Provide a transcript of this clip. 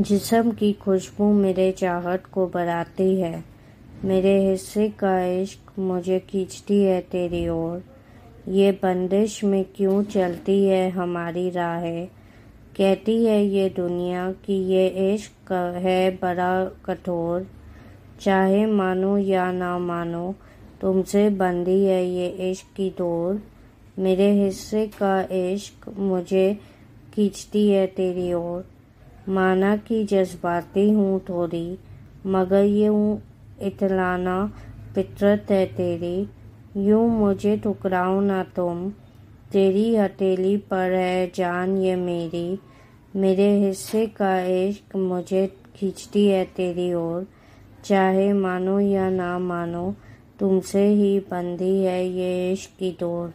जिस्म की खुशबू मेरे चाहत को बढ़ाती है। मेरे हिस्से का इश्क मुझे खींचती है तेरी ओर। ये बंदिश में क्यों चलती है हमारी राहें? कहती है ये दुनिया कि ये इश्क है बड़ा कठोर। चाहे मानो या ना मानो, तुमसे बंदी है ये इश्क की डोर मेरे हिस्से का इश्क मुझे खींचती है तेरी ओर। माना कि जज्बाती हूँ थोड़ी, मगर यूँ इतलाना फितरत है तेरी। यूँ मुझे ठुकराओ ना तुम, तेरी हथेली पर है जान ये मेरी। मेरे हिस्से का इश्क मुझे खींचती है तेरी ओर। चाहे मानो या ना मानो, तुमसे ही बंधी है ये इश्क की डोर।